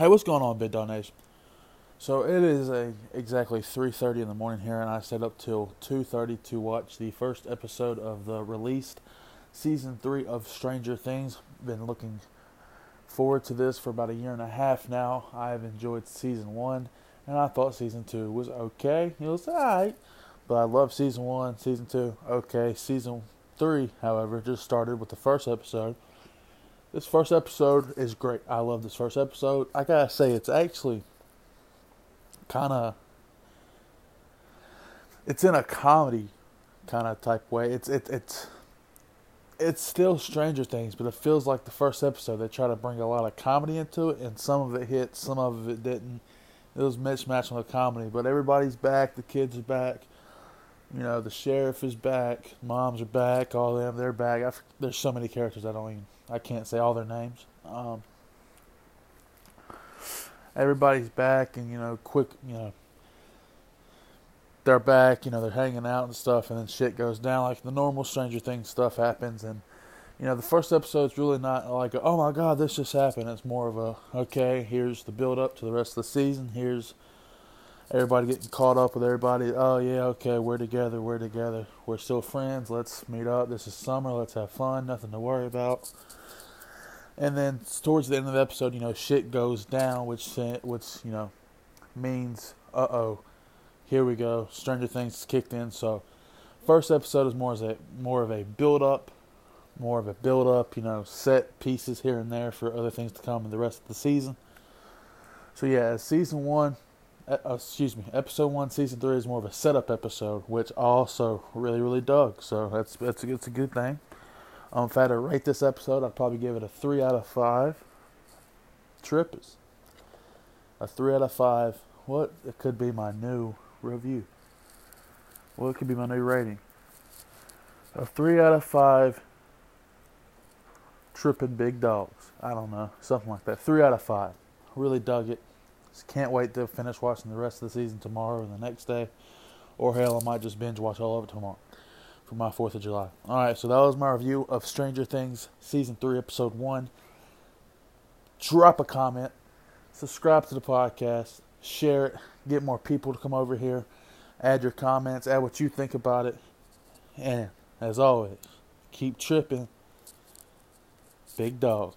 Hey, what's going on, Big Dog Nation? So it is a exactly 3:30 in the morning here, and I stayed up till 2:30 to watch the first episode of the released season three of Stranger Things. Been looking forward to this for about a year and a half now. I have enjoyed season one, and I thought season two was okay. It was alright, but I love season one, season two, okay. Season three, however, just started with the first episode this first episode is great. I love this first episode. I gotta say, it's actually kind of it's in a comedy kind of type way. It's it, it's it's still Stranger Things, but it feels like the first episode. They try to bring a lot of comedy into it, and some of it hit, some of it didn't. It was mismatched with the comedy, but everybody's back. The kids are back. You know, the sheriff is back. Moms are back. All of them, they're back. I, there's so many characters I don't even I can't say all their names. Um, everybody's back, and you know, quick, you know, they're back. You know, they're hanging out and stuff, and then shit goes down. Like the normal Stranger Things stuff happens, and you know, the first episode's really not like, oh my god, this just happened. It's more of a, okay, here's the build up to the rest of the season. Here's everybody getting caught up with everybody. Oh yeah, okay, we're together, we're together, we're still friends. Let's meet up. This is summer. Let's have fun. Nothing to worry about. And then towards the end of the episode, you know, shit goes down, which which you know means uh oh, here we go. Stranger Things kicked in. So first episode is more as a more of a build up, more of a build up. You know, set pieces here and there for other things to come in the rest of the season. So yeah, season one, uh, excuse me, episode one, season three is more of a setup episode, which I also really really dug. So that's that's a, it's a good thing. Um, if I had to rate this episode, I'd probably give it a 3 out of 5. Trippers. A 3 out of 5. What? It could be my new review. What could be my new rating? A 3 out of 5. Tripping big dogs. I don't know. Something like that. 3 out of 5. Really dug it. Just can't wait to finish watching the rest of the season tomorrow or the next day. Or hell, I might just binge watch all of it tomorrow for my 4th of July. All right, so that was my review of Stranger Things Season 3, Episode 1. Drop a comment, subscribe to the podcast, share it, get more people to come over here, add your comments, add what you think about it. And as always, keep tripping. Big dog.